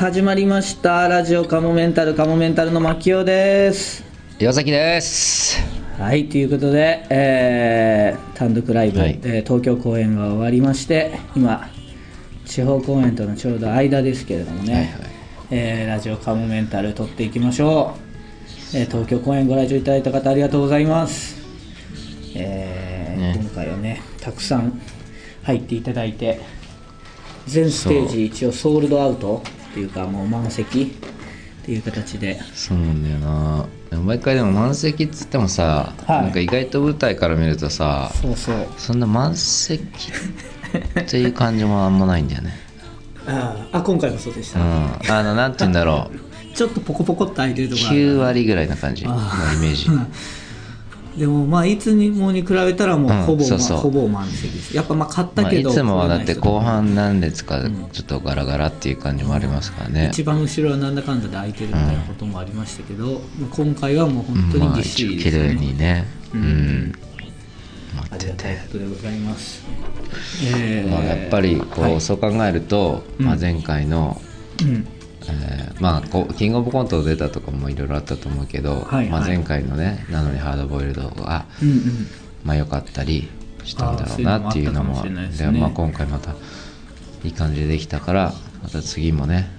始まりました。ラジオカモメンタルカモメンタルの牧雄です。岩崎です。はいということで、えー単独ライブ、はい。えー東京公演が終わりまして今地方公演とのちょうど間ですけれどもね、はいはい。えーラジオカモメンタル撮っていきましょう、えー東京公演ご来場いただいた方ありがとうございます、えーね。今回はねたくさん入っていただいて全ステージ一応ソールドアウトっていうかもう満席っていう形で。そうなんだよな。毎回でも満席っつってもさ、はい。なんか意外と舞台から見るとさそうそう。そんな満席っていう感じもあんまないんだよね。あーあ今回もそうでしうた、ん。あのなんて言うんだろう。ちょっとポコポコっと空いてるところある9割ぐらいな感じのイあメージ でもまあいつにもに比べたらもううんほぼ、そうそう。ほぼ満席です。やっぱまあ買ったまあ、いけど、つもはだって後半何列かちょっとガラガラっていう感じもありますからね、一番後ろはなんだかんだで空いてるみたいなこともありましたけど、まあ今回はもう本当にまあぎっしり綺ですね、麗にね。うん、あ待ってりがたいてことでございます、えー。まあ、やっぱりこう、はい。そう考えると、まあ、前回の、うんえーまあこうキングオブコント出たとかもいろいろあったと思うけど、はいはいまあ、前回のねなのにハードボイルドがうんうん。まあ良かったりしたんだろうなっていうのもねでまあ、今回またいい感じでできたからまた次もね。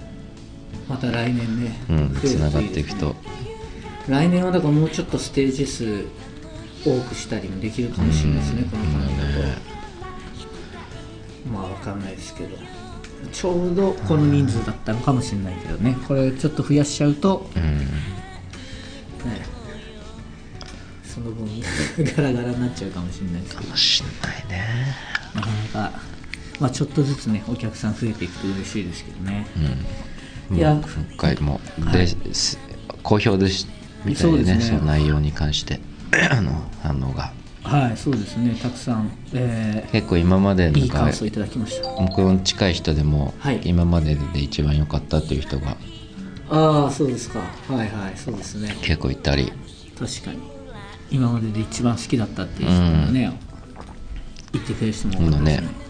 また来年ね。うんつながっていくと。来年はだからもうちょっとステージ数多くしたりもできるかもしれないですね、うん。この感じだと、ねまあわかんないですけどちょうどこの人数だったのかもしれないけどね。これちょっと増やしちゃうと、うん。ね、その分ガラガラになっちゃうかもしれないですけどかもしんないね。なかなか、まあ、ちょっとずつねお客さん増えていくと嬉しいですけどね、うん。いや今回もです、好評でしみたいでねね。その内容に関して あの反応がはいそうですね。たくさん、え結構今までいんか感想いただきました。僕の近い人でも、はい。今までで一番良かったっていう人がああそうですか。はいはいそうですね。結構いたり。確かに。今までで一番好きだったっていう人もね、言ってくれる人も多いですねね。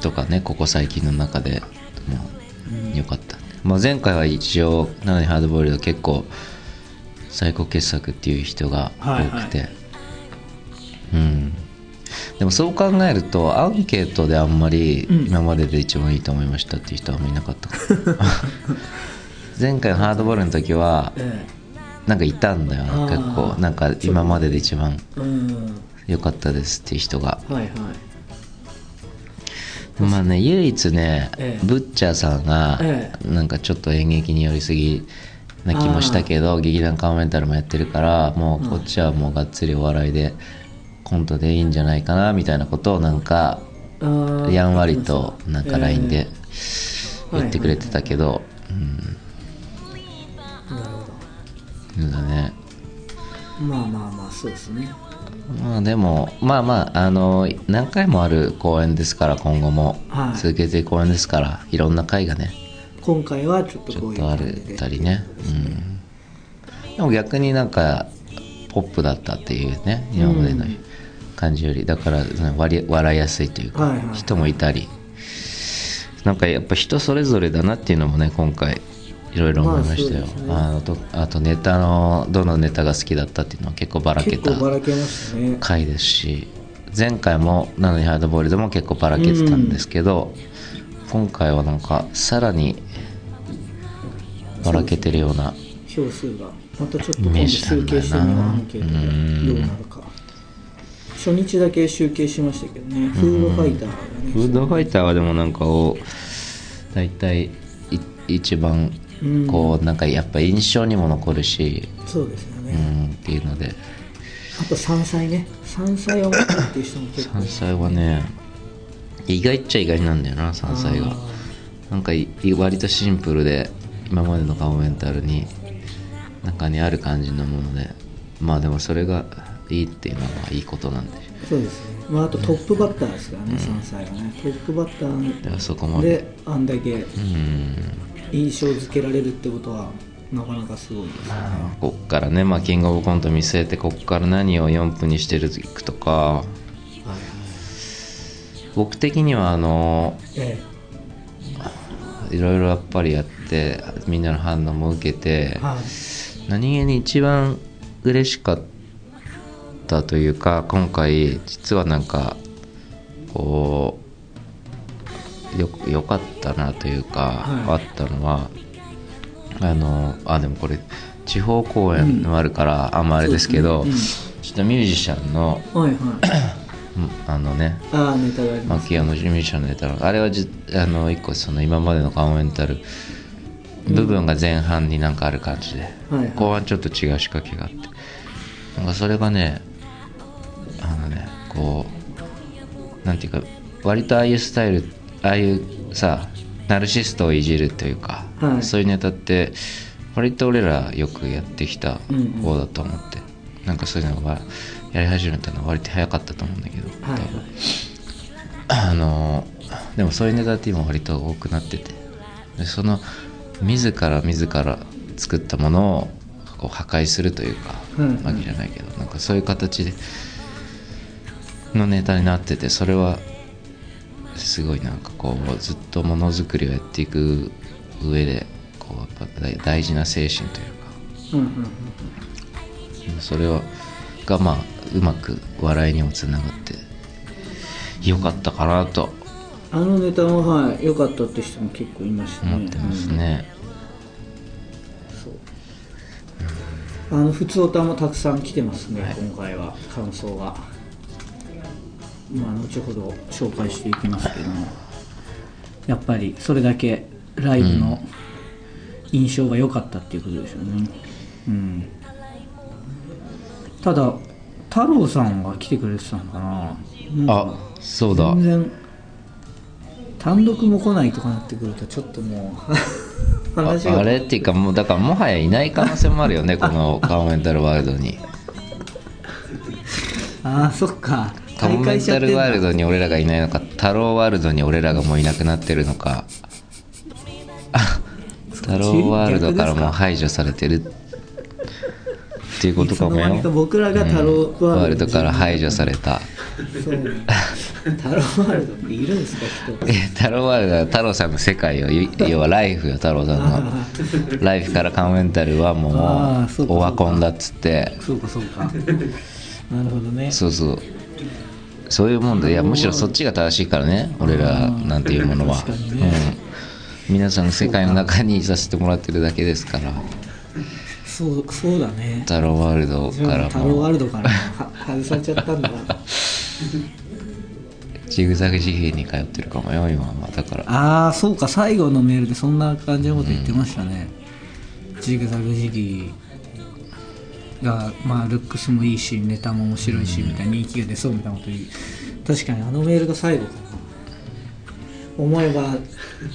とかねここ最近の中でもう良かった、まあ、前回は一応なのにハードボイルド結構最高傑作っていう人が多くて、はいはうん。でもそう考えるとアンケートであんまりうん。今までで一番いいと思いましたっていう人はあんまりいなかった。かな前回のハードボイルドの時はえなんかいたんだよ結構。なんか今までで一番良かったですっていう人が。はいはい。まあね唯一ね、ええ。ブッチャーさんがえなんかちょっと演劇に寄りすぎな気もしたけど劇団カモメンタルもやってるからもうこっちはもうがっつりお笑いでコントでいいんじゃないかなみたいなことをなんかやんわりとなんか LINE でえ言ってくれてたけどえなるほうんだね。どまあまあまあそうですね。まあでもまあまああの何回もある公演ですから今後も。はい。続けていく公演ですからいろんな回がね。今回はちょっとこういうちょっとあるたりね、うん、でも逆になんかポップだったっていうね今までの感じよりだからね割り笑いやすいというか、はいはい。はい人もいたり。なんかやっぱ人それぞれだなっていうのもね今回いろいろ思いましたよ、まあね。あのとあとネタのどのネタが好きだったっていうのは結構ばらけた回ですし前回もなのにハードボイルドも結構ばらけてたんですけど、今回はなんかさらにばらけてるような票数がまたちょっと今度集計してみようアンケートうん。でどうなるか初日だけ集計しましたけどね。フードファイターがね。フードファイターはでもなんかを大体い一番うん。こうなんかやっぱ印象にも残るし、そうですようね、んっていうので。あと山菜ね。山菜を持っていう人も結構。山菜はね意外っちゃ意外なんだよな山菜があなんかい割とシンプルで今までのカモメンタルに中にある感じのもので。まあでもそれがいいっていうのはいいことなんで。ーそうですね、まあ、あとトップバッターですからね、山菜はね。トップバッターだからそこまで。であんだけうん。印象付けられるってことはなかなかすごいですよねこっからね、まあ、キングオブコント見据えてこっから何を4分にしてるいくとか。はいはい。僕的にはあのえいろいろやっぱりやってみんなの反応も受けてはい。何気に一番嬉しかったというか今回実はなんかこうよよかったなというか、はい。あったのはあのあでもこれ地方公演もあるから、あんまあれですけどそうでちょっとミュージシャンのはいはい。うんあのねああネタがあります。マキアのミュージシャンのネタのあれはじあの一個その今までのカモメンタル部分が前半になんかある感じで、はいはい。後半ちょっと違う仕掛けがあってなんかそれがねこうなんていうか割とああいうスタイルああいうさナルシストをいじるというか、はい。そういうネタって割と俺らよくやってきた方だと思って、なんかそういうのがやり始めたのは割と早かったと思うんだけど、はいはい。あのでもそういうネタって今割と多くなっててでその自ら自ら作ったものをこう破壊するというか、うん。わけじゃないけどなんかそういう形でのネタになっててそれはすごいなんかこうずっとものづくりをやっていく上でこうやっぱ大大事な精神というか。うんうんうんそれはがまあうまく笑いにもつながってよかったかなと。あのネタもはい良かったって人も結構いましたね思ってますね、そう。あの普通歌もたくさん来てますね、今回は。感想がまあ後ほど紹介していきますけどもやっぱりそれだけライブの印象が良かったっていうことでしょうね。うん。ただ太郎さんが来てくれてたのかな。あそうだ。全然単独も来ないとかなってくるとちょっともう ああれっていうかもうだからもはやいない可能性もあるよねこのカモメンタルワールドに。ああそっかカモメンタルワールドドに俺らがいないのか太郎ワールドに俺らがもういなくなってるのか。あ太郎ワールドからもう排除されてるっていうことかもよ。僕らが太郎ワールワールドドから排除されたそう。太郎ワールドっているんですか人 え太郎ワールドは太郎さんの世界をゆ 要はライフよ太郎さんの。ライフからカモメンタルはもうオワコンだっつって。そうかそうか。なるほどねそうそうそういうもんでい。やむしろそっちが正しいからね俺らなんていうものは、ねうん、皆さんの世界の中にいさせてもらってるだけですから。そうそうだね。太郎ワールドから太郎ワーもルドからは外されちゃったんだ。な ジグザグ次元に通ってるかもよ今はだから。ああそうか。最後のメールでそんな感じのこと言ってましたね、ジグザグジギーがまあルックスもいいしネタも面白いし、みたいな人気が出そうみたいなこと言う。確かにあのメールが最後かな。思えば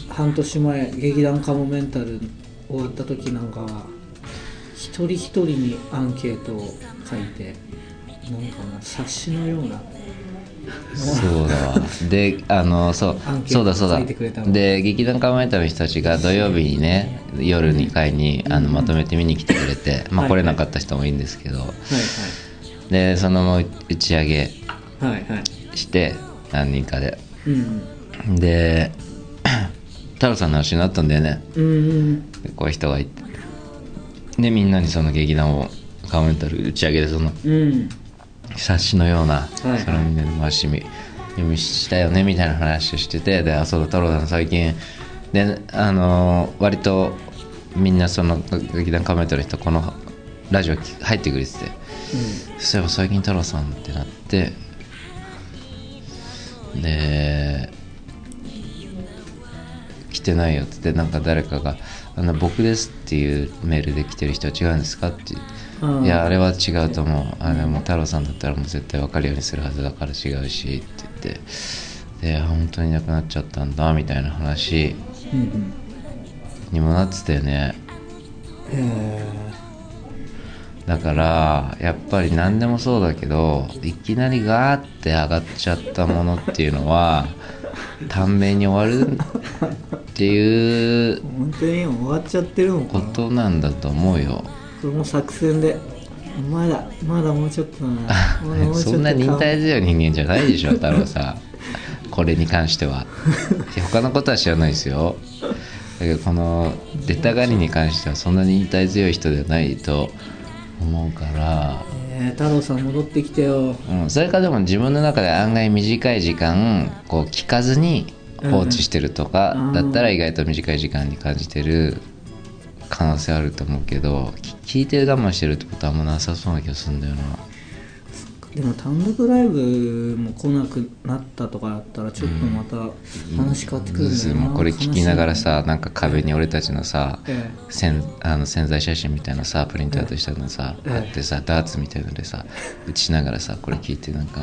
半年前劇団カモメンタル終わった時なんかは一人一人にアンケートを書いてなんかな冊子のようなそうだわ。であのそうそうだそうだ。で劇団カモメンタルの人たちが土曜日にね夜2回にあのまとめて見に来てくれて、まあ、はい来れなかった人もいいんですけど、はいでそのまま打ち上げはいはい。はいして何人かで。うんで 太郎さんの話になったんだよね。うんうん。でこういう人がいて。でみんなにその劇団をカモメンタル打ち上げでそのうん冊子のような、はい。それをみんなで回しみ読みしたよねみたいな話をしててであそうだ太郎さん最近であのー割とみんなその劇団カモメンタルの人このラジオき入ってくれててそういえば最近太郎さんってなってで来てないよって言ってなんか誰かが「あの僕です」っていうメールで来てる人は違うんですかってうん。いやあれは違うと思う。あでも太郎さんだったらもう絶対分かるようにするはずだから違うしって言って。で本当になくなっちゃったんだみたいな話。うんうんにもなってたよね。へだからやっぱり何でもそうだけどいきなりガーって上がっちゃったものっていうのは短命に終わるっていうえ 本当に終わっちゃってるのかこなとなんだと思うよも作戦でまだまだもうちょっとだな。そんな忍耐強い人間じゃないでしょ太郎さん。これに関しては。他のことは知らないですよ。だけどこの出たがりに関してはそんなに引退強い人ではないと思うから、えー、太郎さん戻ってきてよ。うん、それかでも自分の中で案外短い時間こう聞かずに放置してるとかうん。だったら意外と短い時間に感じてる可能性あると思うけどき聞いて我慢してるってことはあんまなさそうな気がするんだよな。でも単独ライブも来なくなったとかだったらちょっとまた話変わってくるんだよな、もうこれ聞きながらさなんか壁に俺たちのさえ潜あの潜在写真みたいなさプリントアウトしたのさええ。あってさダーツみたいのでさ打ちながらさこれ聞いてなんか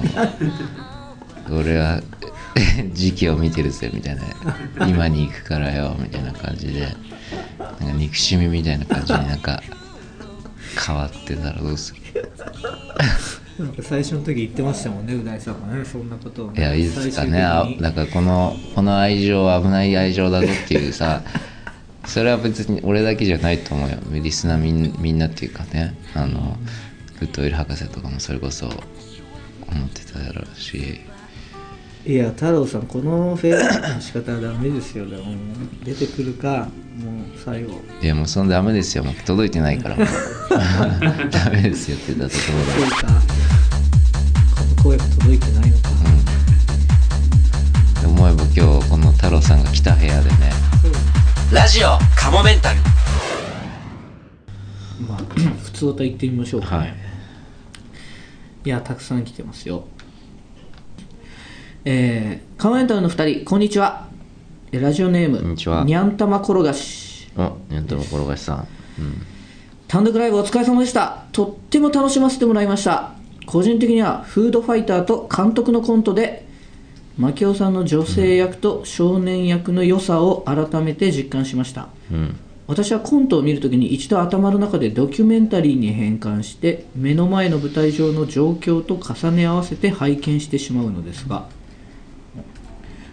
俺は 時期を見てるぜみたいな。今に行くからよみたいな感じで。なんか憎しみみたいな感じになんか変わってたらどうする？えなんか最初の時言ってましたもんねう大さんがねそんなことをね。いやいいですかねあ最終的に。だからこのこの愛情は危ない愛情だぞっていうさそれは別に俺だけじゃないと思うよ。リスナーみんみんなっていうかね。あのグッドウィル博士とかもそれこそ思ってただろうしいや太郎さんこのフェイの仕方はダメですよ。でも出てくるかもう最後。いやもうそんなダメですよ。もう届いてないから。ダメですよって言ったところでそうか。この声が届いてないのか、うん。思えば今日この太郎さんが来た部屋でね。ラジオカモメンタル。まあ 普通歌言ってみましょうか、はい。いやたくさん来てますよえー、カモメンタルの2人こんにちは。えラジオネームこんにちは。にゃんたま転がしおニャントの転がしさん。うん。単独ライブお疲れ様でした。とっても楽しませてもらいました。個人的にはフードファイターと監督のコントで牧雄さんの女性役と少年役の良さを改めて実感しました。うん。私はコントを見るときに一度頭の中でドキュメンタリーに変換して目の前の舞台上の状況と重ね合わせて拝見してしまうのですが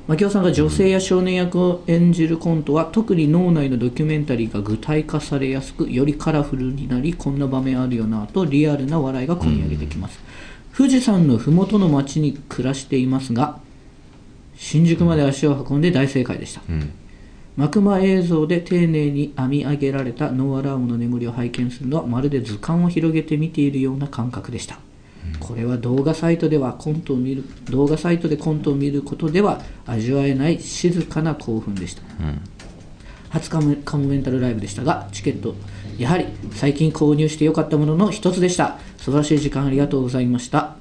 牧雄さんが女性や少年役を演じるコントは特に脳内のドキュメンタリーが具体化されやすくよりカラフルになりこんな場面あるよなとリアルな笑いが込み上げてきます、富士山の麓の町に暮らしていますが新宿まで足を運んで大正解でした。うん。幕間映像で丁寧に編み上げられたノーアラームの眠りを拝見するのはまるで図鑑を広げて見ているような感覚でした、これは動画サイトではコントを見る動画サイトでコントを見ることでは味わえない静かな興奮でした。うん。初かもかもめんたるライブでしたがチケットやはり最近購入してよかったものの一つでした。素晴らしい時間ありがとうございました。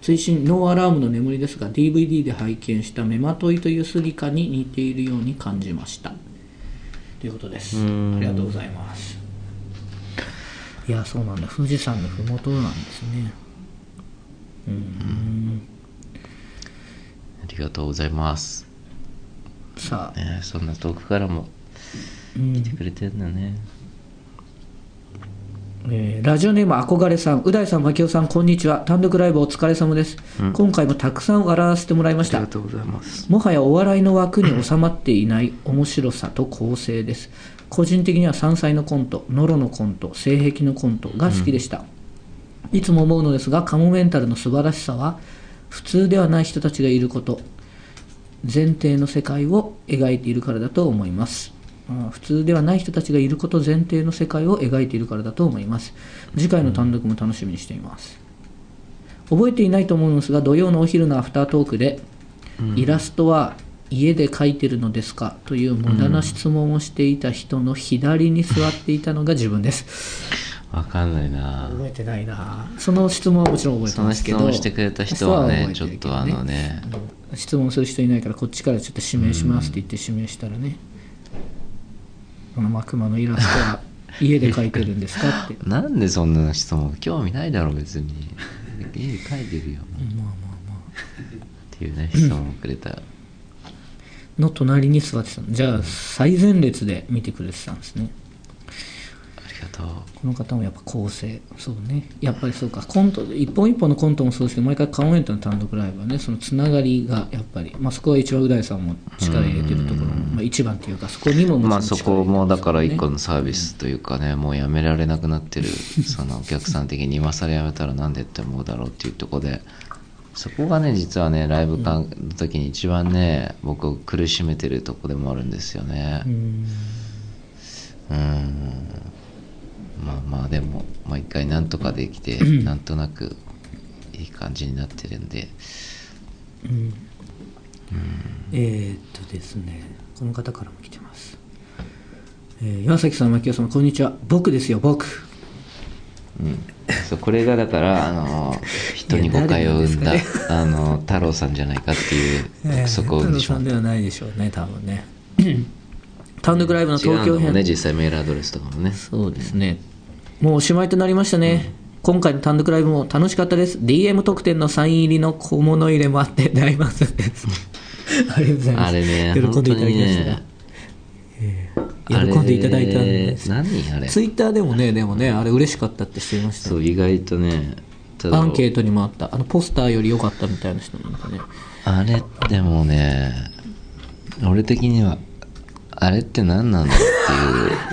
追伸ノーアラームの眠りですが DVD で拝見したメマトイというスリカに似ているように感じました。ということです。ありがとうございます。いやそうなんだ。富士山の麓なんですねありがとうございますさあ、ねそんな遠くからもうん来てくれてんだねえーラジオネーム憧れさん、う大さん、牧雄さん、こんにちは。単独ライブお疲れ様です。今回もたくさん笑わせてもらいました。とうございますもはやお笑いの枠に収まっていない面白さと構成です。個人的には山菜のコント、ノロのコント、性癖のコントが好きでした。いつも思うのですが、カモメンタルの素晴らしさは、普通ではない人たちがいること、前提の世界を描いているからだと思います。あ普通ではない人たちがいること前提の世界を描いているからだと思います。次回の単独も楽しみにしています。覚えていないと思うんですが、土曜のお昼のアフタートークで、イラストは家で描いてるのですか？という無駄な質問をしていた人の左に座っていたのが自分です。わかんないな。覚えてないな。その質問はもちろん覚えてそのますけど。質問してくれた人はねち人は覚えてるけどょっとあのね。うん。質問する人いないからこっちからちょっと指名しますって言って指名したらね、このマクマのイラストは家で描いてるんですかって。なんでそんな質問興味ないだろ別に。家で書いてるよ。まあまあまあっていうね質問をくれた。の隣に座ってたの。じゃあ最前列で見てくれてたんですね。ありがとう。この方もやっぱ構成。そうね。やっぱりそうか。コント一本一本のコントもそうですけど毎回カモメントの単独ライブはねそのつながりがやっぱり、まあ、そこは一番う大さんも力入れてるところの、まあ、一番っていうかそこにもまあそこもだから一個ののサービスというかねもうやめられなくなってる そのお客さん的に今更やめたらなんでって思うだろうっていうところでそこがね実はねライブ感の時に一番ね僕を苦しめてるとこでもあるんですよね。うん。うんまあまあでも毎回なんとかできてなんとなくいい感じになってるんで。うん。えー、っとですねこの方からも来てます、えー岩崎さん牧雄さんこんにちは。僕ですよ僕。うん。そうこれがだからあの 人に誤解を生んだ、いや誰なんですあの太郎さんじゃないかっていう憶測を生んでしまった。太郎さんではないでしょうね多分ね。単独ライブの違東京編。ね実際メールアドレスとかもね。そうですね。もうおしまいとなりましたね。今回の単独ライブも楽しかったです。DM 特典のサイン入りの小物入れもあって大満足です。ありがとうございます。あれね喜んでいただきました。喜んでいただいたんです。何あれ？ツイッターでもね、でもね、あれ嬉しかったってしていましたよ。そう意外とねアンケートにもあった。あのポスターより良かったみたいな人なんかね。あれでもね俺的にはあれって何なんだっていう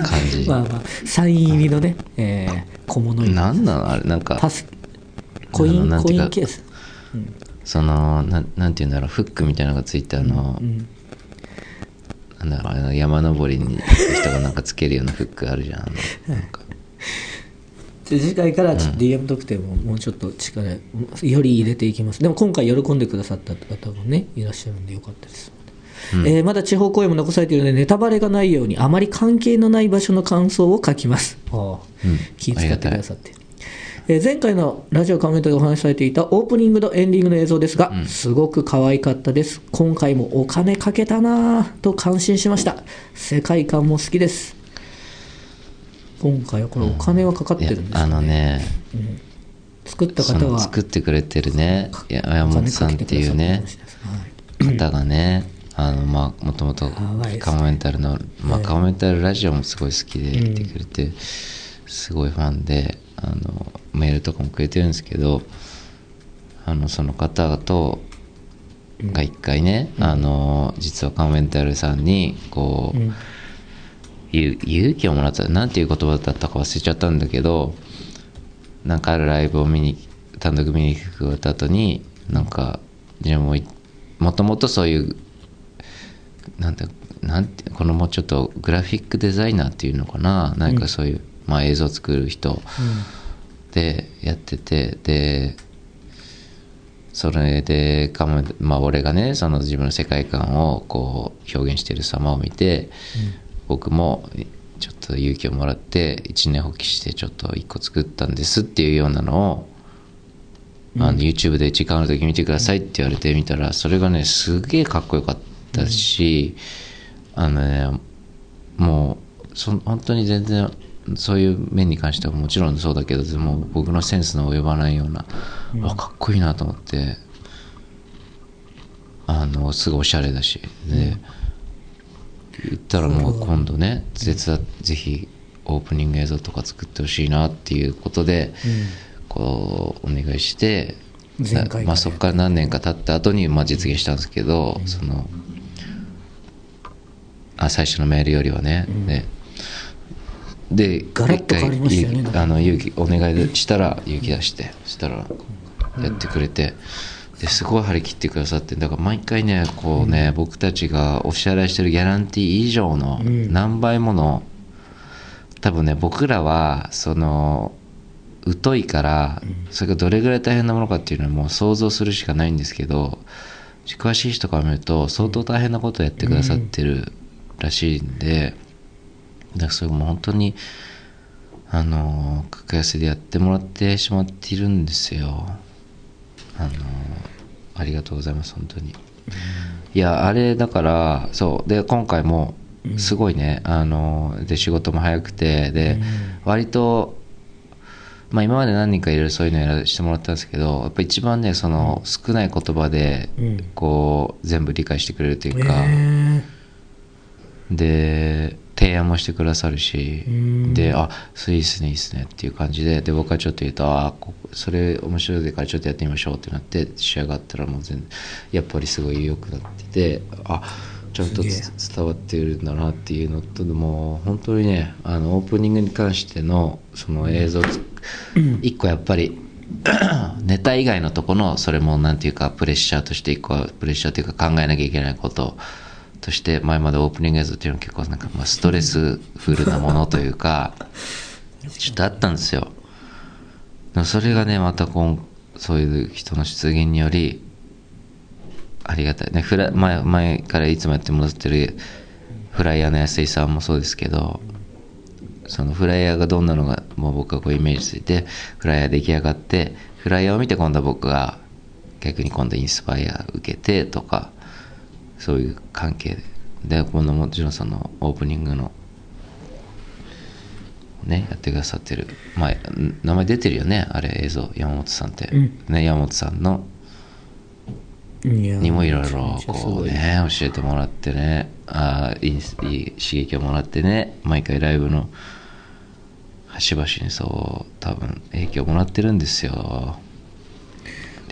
感じ。まあまあ、サイン入りのね、えー小物入れ。何なのあれなんか。パス、コイン、コインケース。そのなんなんて言うんだろうフックみたいなのがついたあの、うん。なんだろうあの山登りに行く人がなんかつけるようなフックあるじゃん。あのなんかで次回からちょっと DM 特典ももうちょっと力より入れていきます。でも今回喜んでくださった方もねいらっしゃるんでよかったです、えーまだ地方公演も残されているのでネタバレがないようにあまり関係のない場所の感想を書きます、気遣ってくださって。えー前回のラジオカメントでお話しされていたオープニングとエンディングの映像ですが、すごく可愛かったです。今回もお金かけたなぁと感心しました。世界観も好きです。今回はこれお金はかかってるんですよあのね。作った方は作ってくれてるね山本さんっていうね。はい。方がねあのまあもともとカモメンタルの、まあ、はいカモメンタルラジオもすごい好きでいてくれて、すごいファンであのメールとかもくれてるんですけどあのその方とが一回ね、あの実はカモメンタルさんにこう、うん。勇勇気をもらったなんていう言葉だったか忘れちゃったんだけどなんかあるライブを見に単独見に来てくれた後になんか自分もいもともとそういうなんてなんてこのもうちょっとグラフィックデザイナーっていうのかな？何かそういう、まあ、映像作る人。でやっててでそれでかも、まあ、俺がねその自分の世界観をこう表現してる様を見て、僕もちょっと勇気をもらって一年発起してちょっと一個作ったんですっていうようなのを、あの YouTube で時間ある時見てくださいって言われてみたらそれがねすげえかっこよかったし、あのねもうそ本当に全然そういう面に関してはもちろんそうだけどでも僕のセンスの及ばないような、あかっこいいなと思ってあのすごいおしゃれだしで、言ったらもう今度ね絶はぜひオープニング映像とか作ってほしいなっていうことで、こうお願いしてまあ、そこから何年か経った後にまあ実現したんですけど、そのあ最初のメールよりはね、ででガラッと変わりましたよねあの勇気お願いしたら勇気出してそしたらやってくれて、ですごい張り切ってくださってだから毎回ねこうね、僕たちがお支払いしてるギャランティー以上の何倍もの、多分ね僕らはその疎いから、それがどれぐらい大変なものかっていうのはもう想像するしかないんですけど詳しい人から見ると相当大変なことをやってくださってるらしいんで、だからそれも本当にあの格安でやってもらってしまっているんですよ。あのありがとうございます本当に、いやあれだからそう。で今回もすごいね、あので仕事も早くてで、割とまあ、今まで何人かいろいろそういうのやらせてもらったんですけどやっぱ一番ねその少ない言葉でうん。こう全部理解してくれるというか、えで提案もしてくださるしん。であそれいいっすねいいっすねっていう感じでで僕はちょっと言うとあそれ面白いからちょっとやってみましょうってなって仕上がったらもう全然やっぱりすごい良くなっててあちゃんとつ伝わってるんだなっていうのとでも本当にねあのオープニングに関してのその映像つ一個やっぱり ネタ以外のとこのそれもなんていうかプレッシャーとして一個はプレッシャーというか考えなきゃいけないこととして前までオープニング映像っていうのは結構なんかまあストレスフルなものというかちょっとあったんですよ。でそれがねまたこうそういう人の出現によりありがたい。ねフラ前前からいつもやってもらってるフライヤーの安井さんもそうですけどそのフライヤーがどんなのがもう僕がこうイメージついてフライヤー出来上がってフライヤーを見て今度は僕が逆に今度インスパイア受けてとかそういう関係で。で今度もちろんそのオープニングのねやってくださってる。まあ名前出てるよねあれ映像山本さんって、うん。ね山本さんの。にもいろいろこうね教えてもらってね。あーいいいい刺激をもらってね毎回ライブの端々にそう多分影響をもらってるんですよ。あ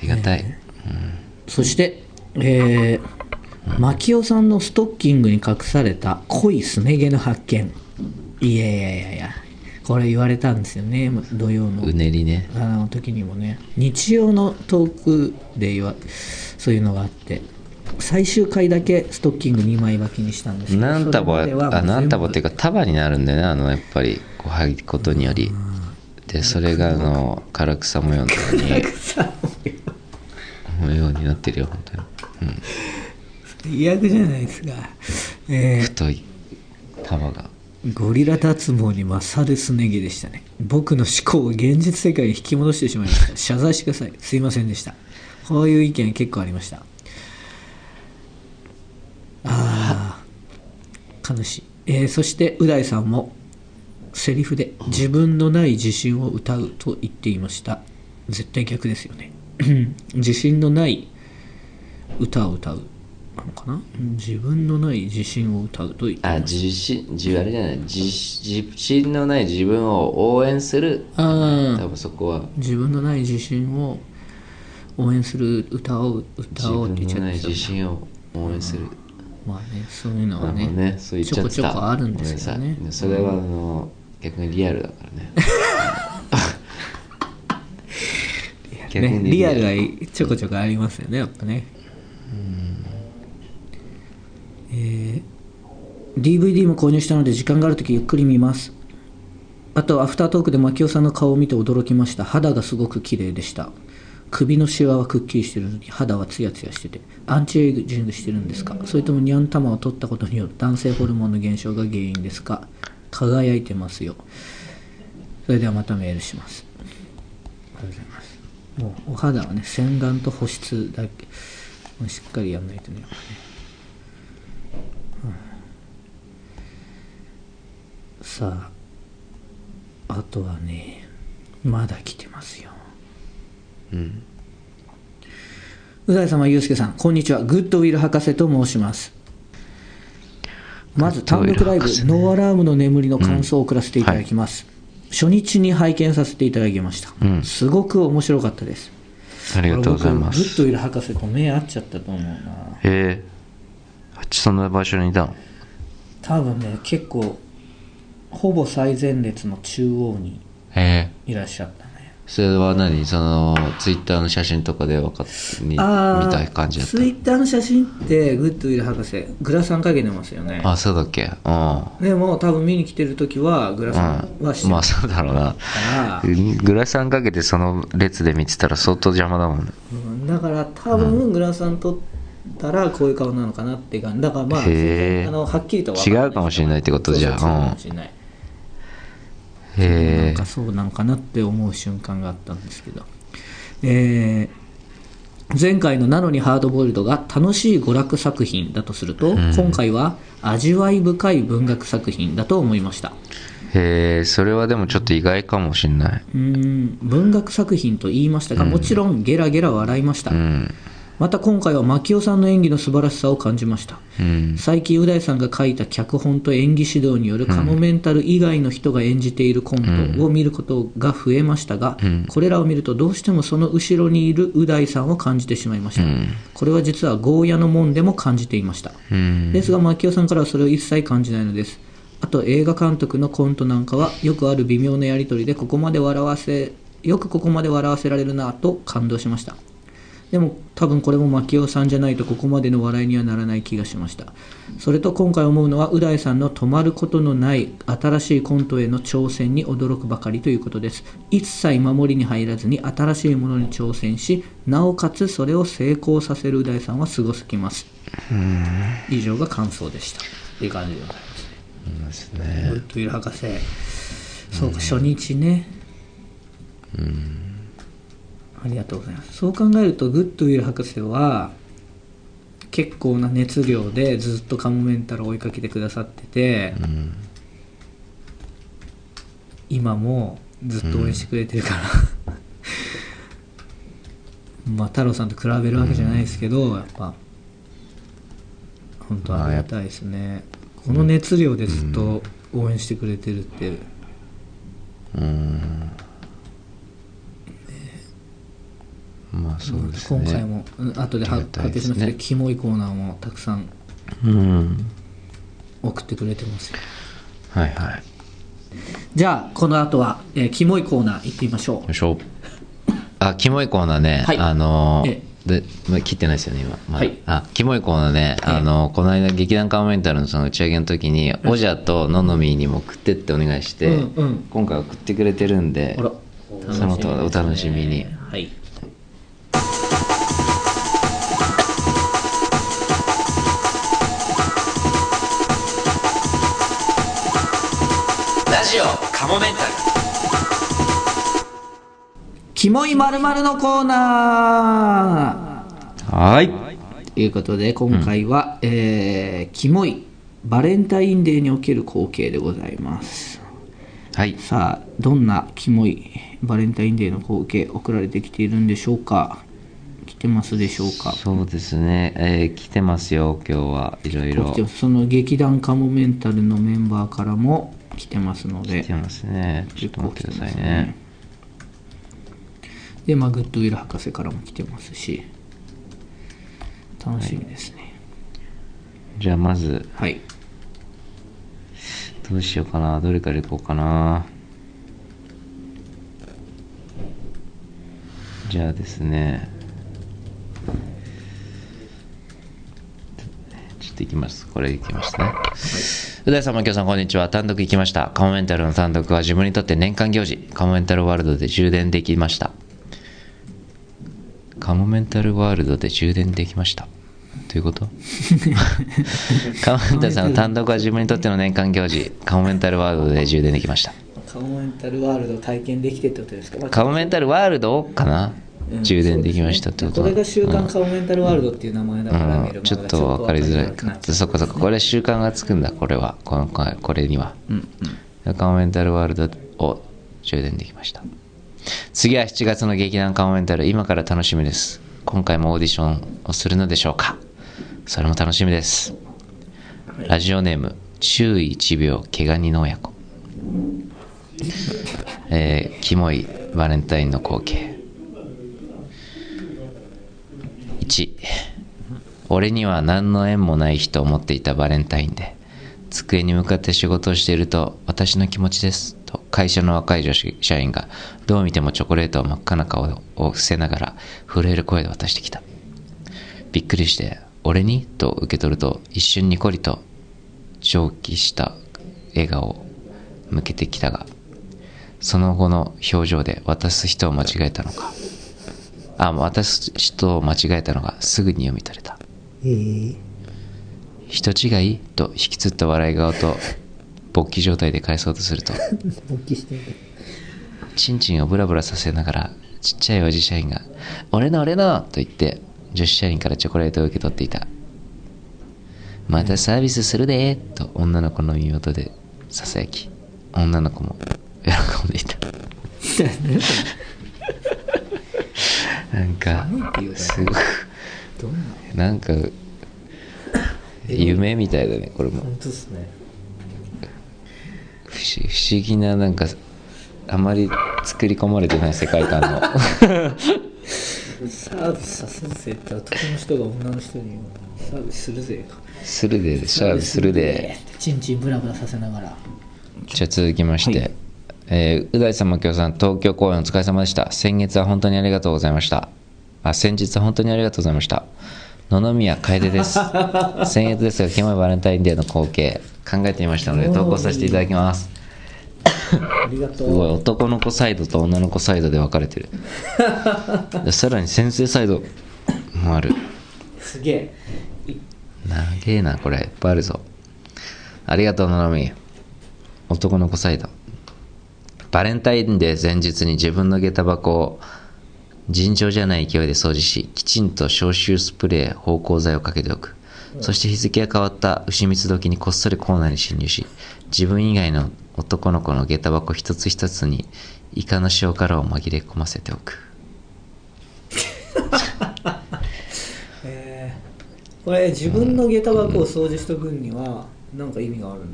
りがたい、そして、えー、牧雄さんのストッキングに隠された濃いすね毛の発見。いやいやいやいや。これ言われたんですよね。土曜の。うねりね。あの時にもね。日曜のトークで言わそういうのがあって。最終回だけストッキング2枚履きにしたんですけど何束あ何束っていうか束になるんだよねあのやっぱりこう履くことにより。でそれがあの唐草模様のように。模様。になってるよ本当に、最悪じゃないですか、えー太い束が。ゴリラ脱毛に勝るすね毛でしたね。僕の思考を現実世界に引き戻してしまいました。謝罪してください。すいませんでした。こういう意見結構ありました。ああ悲しい、えーそしてう大さんもセリフで自分のない自信を歌うと言っていました。絶対逆ですよね。自信のない歌を歌うなのかな？自分のない自信を歌うと言ってあ自信自あれじゃない。自自信のない自分を応援する。ああ。多分そこは。自分のない自信を応援する歌を自歌おうって言っちゃってた。自信を応援する。まあねそういうのまあはねねそうちょこちょこあるんですけどねそれはあの逆にリアルだからね。逆ねにリアル。はちょこちょこありますよねやっぱねえー DVD も購入したので時間がある時ゆっくり見ます。あとアフタートークで牧雄さんの顔を見て驚きました。肌がすごく綺麗でした。首のシワはくっきりしてるのに肌はツヤツヤしててアンチエイジングしてるんですか？それともニャン玉を取ったことによる男性ホルモンの減少が原因ですか？輝いてますよ。それではまたメールします。ありがとうございます。もうお肌はね洗顔と保湿だけ。しっかりやんないとねやっぱねうんさああとはねまだ来てますよ。うん。う大様ゆうすけさんこんにちは。グッドウィル博士と申します。まず単独ライブ、ね。ノーアラームの眠りの感想を送らせていただきます、初日に拝見させていただきました、うん。すごく面白かったです。ありがとうございます。グッドウィル博士と目合っちゃったと思うな。へえ。あっちそんな場所にいたの？多分ね結構ほぼ最前列の中央にへえ。いらっしゃったね。それは何？そのツイッターの写真とかで分かっ見見た感じだった？ツイッターの写真ってグッドウィル博士グラサンかけてますよね。あそうだっけ？うん。でも多分見に来てる時はグラサンはしてうん、まあますそうだろうな。から、グラサンかけてその列で見てたら相当邪魔だもんね。うんだから多分グラサン取ったらこういう顔なのかなっていう感じ。だからまあへーあのはっきりとは分んな違うかもしれないってことじゃあそうそう違うかもしれないなへえんかそうなんかなって思う瞬間があったんですけど、えー前回の「なのにハードボイルド」が楽しい娯楽作品だとすると、今回は味わい深い文学作品だと思いました。へえそれはでもちょっと意外かもしんない。うーん。文学作品と言いましたが、もちろんゲラゲラ笑いました、うんまた今回は牧雄さんの演技の素晴らしさを感じました。うん。最近う大さんが書いた脚本と演技指導によるカモメンタル以外の人が演じているコントを見ることが増えましたが、これらを見るとどうしてもその後ろにいるう大さんを感じてしまいました、これは実はゴーヤの門でも感じていました、うん。ですが牧雄さんからはそれを一切感じないのです。あと映画監督のコントなんかはよくある微妙なやり取りでここまで笑わせよくここまで笑わせられるなと感動しましたでも多分これも牧雄さんじゃないとここまでの笑いにはならない気がしました。それと今回思うのはう大さんの止まることのない新しいコントへの挑戦に驚くばかりということです。一切守りに入らずに新しいものに挑戦しなおかつそれを成功させるう大さんはすごすぎます。以上が感想でした。っていう感じでございますね。ウッドウィル博士。そうか、初日ねありがとうございます。そう考えるとグッドウィル博士は結構な熱量でずっとカモメンタルを追いかけてくださってて、うん。今もずっと応援してくれてるから、まあ太郎さんと比べるわけじゃないですけど、やっぱ本当ありがたいですね、この熱量でずっと応援してくれてるって、うんまあそうですね。今回もうん後で発がたいですね。表しますけど、キモいコーナーもたくさんうん。送ってくれてますよ。はいはい。じゃあこの後は、えーキモいコーナー行ってみましょよいしょ。あキモいコーナーね、はい。あのーえ。でまあ切ってないですよね今、まだ。はい。あキモいコーナーね、あのーこの間劇団カモメンタルのその打ち上げの時に、オジャとノノミーにも送ってってお願いして、うんうん。今回送ってくれてるんでその後お楽しみに。はいモメンタル。キモいまるのコーナはい。ーということで今回は、えーキモいバレンタインデーにおける光景でございます。はい。さあどんなキモいバレンタインデーの光景送られてきているんでしょうか？来てますでしょうか？そうですね、えー来てますよ今日は。いろいろ。その劇団カモメンタルのメンバーからも来てますので。来てますね。ちょっと待ってくださいね。でまあグッドウィル博士からも来てますし。楽しみですね。じゃあまず。はい、どうしようかな。どれからいこうかな。じゃあですねきますこれいきましたねう大さん、まきょうさん、こんにちは。単独行きました。カモメンタルの単独は自分にとって年間行事。カモメンタルワールドで充電できました。カモメンタルワールドで充電できました。ということ？カモメンタルさんの単独は自分にとっての年間行事。カモメンタルワールドで充電できました。カモメンタルワールドを体験できてってことですか、まあカモメンタルワールドかな、うん充電できましたってことこれが週刊カモメンタルワールドっていう名前だから、うん、ちょっと分かりづらい。かそっかそっかこれ習慣がつくんだこれは。このこれには。うんうん。カモメンタルワールドを充電できました。次は7月の劇団カモメンタル。今から楽しみです。今回もオーディションをするのでしょうか。それも楽しみです。ラジオネーム注意1秒毛ガニの親子。えー、キモいバレンタインの光景1俺には何の縁もない日と思っていたバレンタインで机に向かって仕事をしていると私の気持ちですと会社の若い女子社員がどう見てもチョコレートを真っ赤な顔を伏せながら震える声で渡してきた。びっくりして俺に？と受け取ると一瞬ニコリと蒸気した笑顔を向けてきたがその後の表情で渡す人を間違えたのかあ渡す人を間違えたのがすぐに読み取れた。えー、人違いと引きつった笑い顔と勃起状態で返そうとすると。勃起してる。チンチンをブラブラさせながらちっちゃいおじ社員が「俺の俺の!」と言って女子社員からチョコレートを受け取っていた「またサービスするで!」と女の子の耳元でささやき。女の子も喜んでいた。なんかすごくななんか夢みたいだねこれも。本当ですね。不思不思議ななんかあまり作り込まれてない世界観の。サービスさせんぜって男の人が女の人にサービスするぜ。するでシャーブするで。チンチンブラブラさせながら。じゃあ続きまして、はい。えー、う大さん、まきょうさん、東京公演お疲れ様でした。先月は本当にありがとうございました。あ、先日は本当にありがとうございました。野々宮楓です。先月ですが、キモいバレンタインデーの光景、考えてみましたので、投稿させていただきます。ありがとすごい、男の子サイドと女の子サイドで分かれてる。でさらに先生サイドもある。すげえ長えな、これ。いっぱいあるぞ。ありがとう、ののみ。男の子サイド。バレンタインデー前日に自分の下駄箱を尋常じゃない勢いで掃除し、きちんと消臭スプレー、芳香剤をかけておく。そして日付が変わった牛蜜時にこっそりコーナーに侵入し、自分以外の男の子の下駄箱一つ一つにイカの塩辛を紛れ込ませておく。えー。これ自分の下駄箱を掃除しとくには何か意味があるの？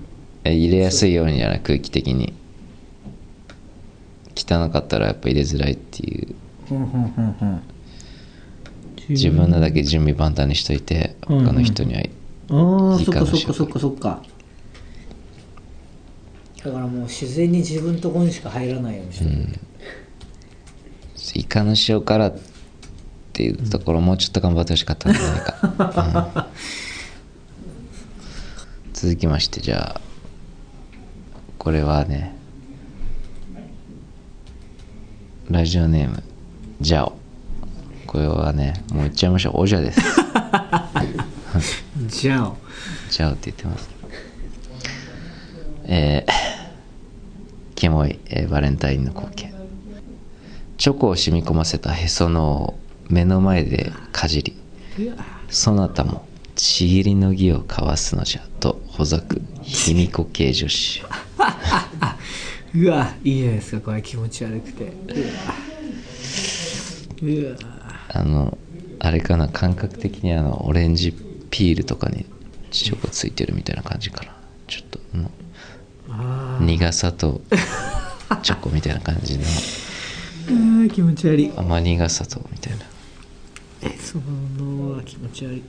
え入れやすいようにじゃない？空気的に。汚かったらやっぱ入れづらいっていう自分のだけ準備万端にしといて他の人にはああいいかもしれない。そっかそっかそっかそっか。だからもう自然に自分のところにしか入らないようにしてる、イカの塩辛っていうところもうちょっと頑張ってほしかったんじゃないか、うん。続きましてじゃあこれはねラジオネームジャオこれはねもう言っちゃいましょう。お じゃです。じゃあ。ジャオって言ってます。えー、キモい、えーバレンタインの光景。チョコを染み込ませたへその目の前でかじりそなたもちぎりの儀を交わすのじゃとほざく卑弥呼系女子。うわいいじゃないですかこれ気持ち悪くて。うわあのあれかな感覚的にあのオレンジピールとかにチョコついてるみたいな感じかな。ちょっと苦さとチョコみたいな感じの。ー気持ち悪い。甘苦さとみたいな。えそのは気持ち悪い。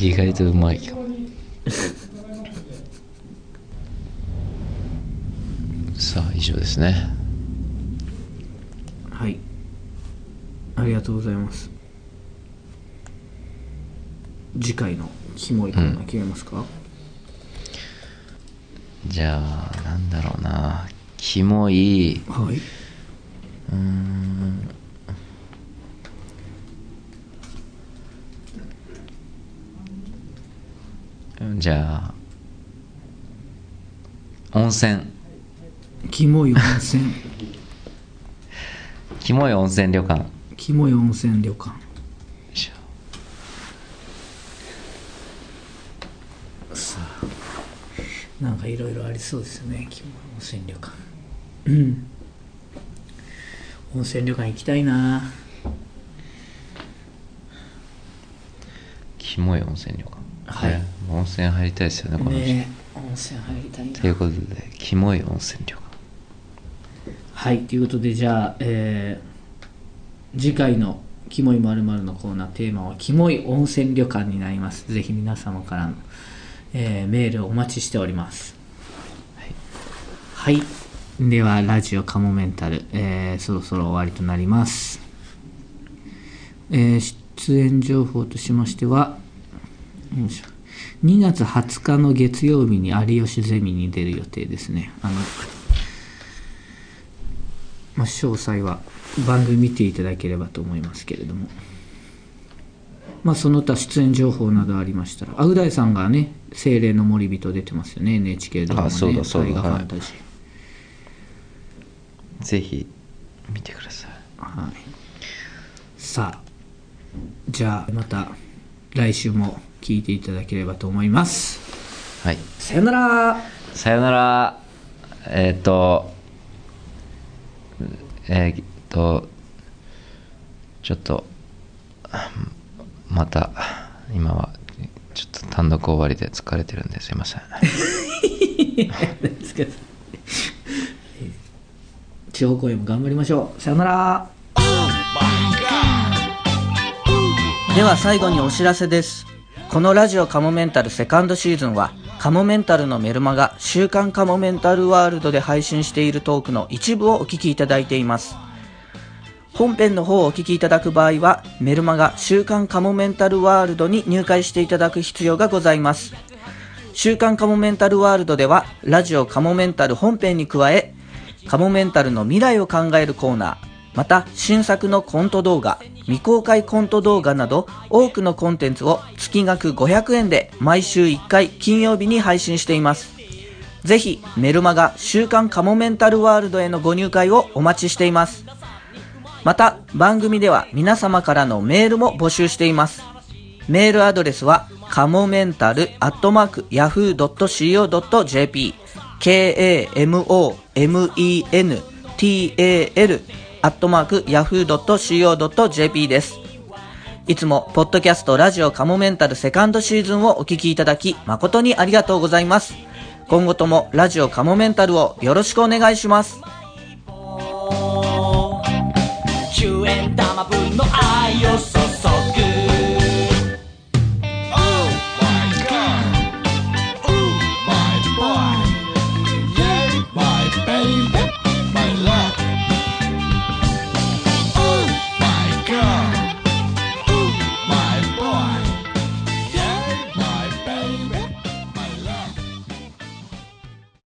意外とうまいか。も さあ以上ですねはいありがとうございます。次回のキモいコーナー決めますか、じゃあなんだろうな。キモい。はい。うーん。じゃあ温泉。キモい温泉。キモい温泉旅館よキモい温泉旅館。さあなんかいろいろありそうですよねキモい温泉旅館。うん。温泉旅館行きたいな。キモい温泉旅館。はい。ね温泉入りたいですよねこの時期、ねえ温泉入りたいな。ということでキモい温泉旅館。はいということでじゃあ、えー次回の「キモいまるのコーナーテーマは「キモい温泉旅館」になります。ぜひ皆様からの、えーメールをお待ちしております。はい、ではラジオカモメンタル、えーそろそろ終わりとなります、えー出演情報としましてはよいしょ。2月20日の月曜日に有吉ゼミに出る予定ですね。あのまあ、詳細は番組見ていただければと思いますけれども、まあ、その他出演情報などありましたら、あう大さんがね、精霊の森人出てますよね、NHK ドラマね、あそうだそうだ。大河ファンタジー。ぜひ見てください。はい、さあ、じゃあまた来週も聞いていただければと思います。はい。さよなら。さよなら。えっ、とえっ、とちょっとまた今はちょっと単独終わりで疲れてるんですいませんですけど地方公演も頑張りましょう。さよならでは最後にお知らせです。このラジオカモメンタルセカンドシーズンはカモメンタルのメルマガ週刊カモメンタルワールドで配信しているトークの一部をお聞きいただいています。本編の方をお聞きいただく場合は、メルマガ週刊カモメンタルワールドに入会していただく必要がございます。週刊カモメンタルワールドでは、ラジオカモメンタル本編に加え、カモメンタルの未来を考えるコーナー、また新作のコント動画、未公開コント動画など多くのコンテンツを月額500円で毎週1回金曜日に配信しています。ぜひメルマガ週刊カモメンタルワールドへのご入会をお待ちしています。また番組では皆様からのメールも募集しています。メールアドレスは、カモメンタルアットマーク yahoo.co.jp k-a-m-o-m-e-n-t-a-l アットマーク yahoo.co.jp です。いつも、ポッドキャストラジオカモメンタルセカンドシーズンをお聞きいただき、誠にありがとうございます。今後ともラジオカモメンタルをよろしくお願いします。